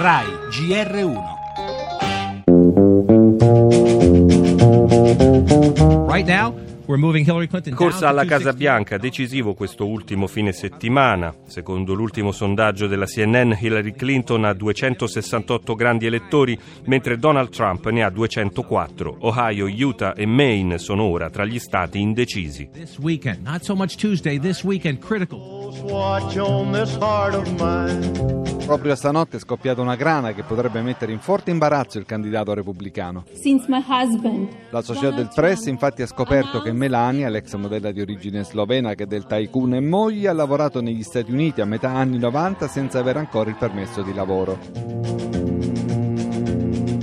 RAI GR1 Right now, we're moving Hillary Clinton down Corsa alla Casa 260. Bianca, decisivo questo ultimo fine settimana. Secondo l'ultimo sondaggio della CNN, Hillary Clinton ha 268 grandi elettori, mentre Donald Trump ne ha 204. Ohio, Utah e Maine sono ora tra gli stati indecisi. This weekend, not so much Tuesday, this weekend critical. Watch on this heart of mine. Proprio stanotte è scoppiata una grana che potrebbe mettere in forte imbarazzo il candidato repubblicano. my husband. L'Associated Press infatti ha scoperto che Melania, l'ex modella di origine slovena che del tycoon è moglie, ha lavorato negli Stati Uniti a metà anni 90 senza avere ancora il permesso di lavoro.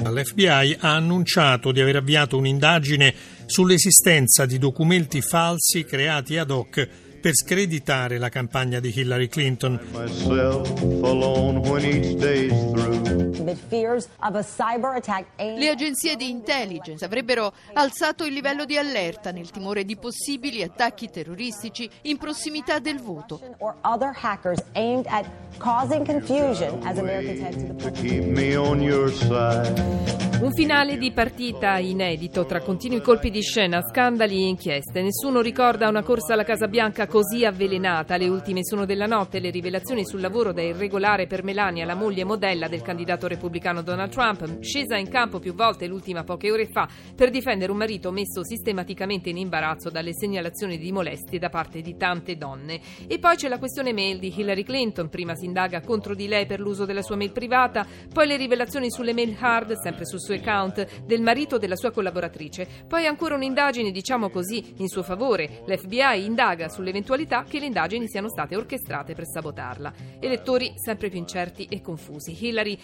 L'FBI ha annunciato di aver avviato un'indagine sull'esistenza di documenti falsi creati ad hoc per screditare la campagna di Hillary Clinton. Le agenzie di intelligence avrebbero alzato il livello di allerta nel timore di possibili attacchi terroristici in prossimità del voto. or other hackers aimed at causing confusion as Americans head to the To keep me on your side. Un finale di partita inedito tra continui colpi di scena, scandali e inchieste. Nessuno ricorda una corsa alla Casa Bianca così avvelenata. Le ultime sono della notte. Le rivelazioni sul lavoro da irregolare per Melania, la moglie modella del candidato repubblicano Donald Trump, scesa in campo più volte l'ultima poche ore fa per difendere un marito messo sistematicamente in imbarazzo dalle segnalazioni di molestie da parte di tante donne. E poi c'è la questione mail di Hillary Clinton. Prima si indaga contro di lei per l'uso della sua mail privata, poi le rivelazioni sulle mail hard, sempre sul suo account, del marito della sua collaboratrice. Poi ancora un'indagine, diciamo così, in suo favore. L'FBI indaga sull'eventualità che le indagini siano state orchestrate per sabotarla. Elettori sempre più incerti e confusi. Hillary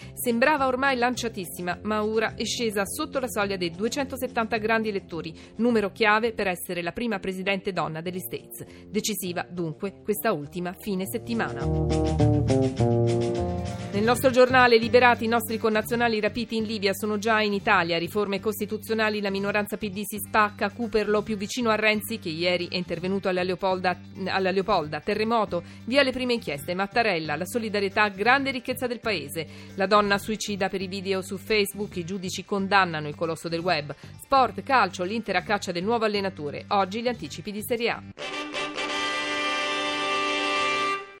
sembrava ormai lanciatissima, ma ora è scesa sotto la soglia dei 270 grandi elettori, numero chiave per essere la prima presidente donna degli States. Decisiva dunque questa ultima fine settimana. Nel nostro giornale, liberati i nostri connazionali rapiti in Libia sono già in Italia. Riforme costituzionali, la minoranza PD si spacca. Cooperlo più vicino a Renzi, che ieri è intervenuto alla Leopolda. Alla Leopolda. Terremoto, via le prime inchieste. Mattarella, la solidarietà, grande ricchezza del paese. La donna suicida per i video su Facebook. I giudici condannano il colosso del web. Sport, calcio, l'Inter a caccia del nuovo allenatore. Oggi gli anticipi di Serie A.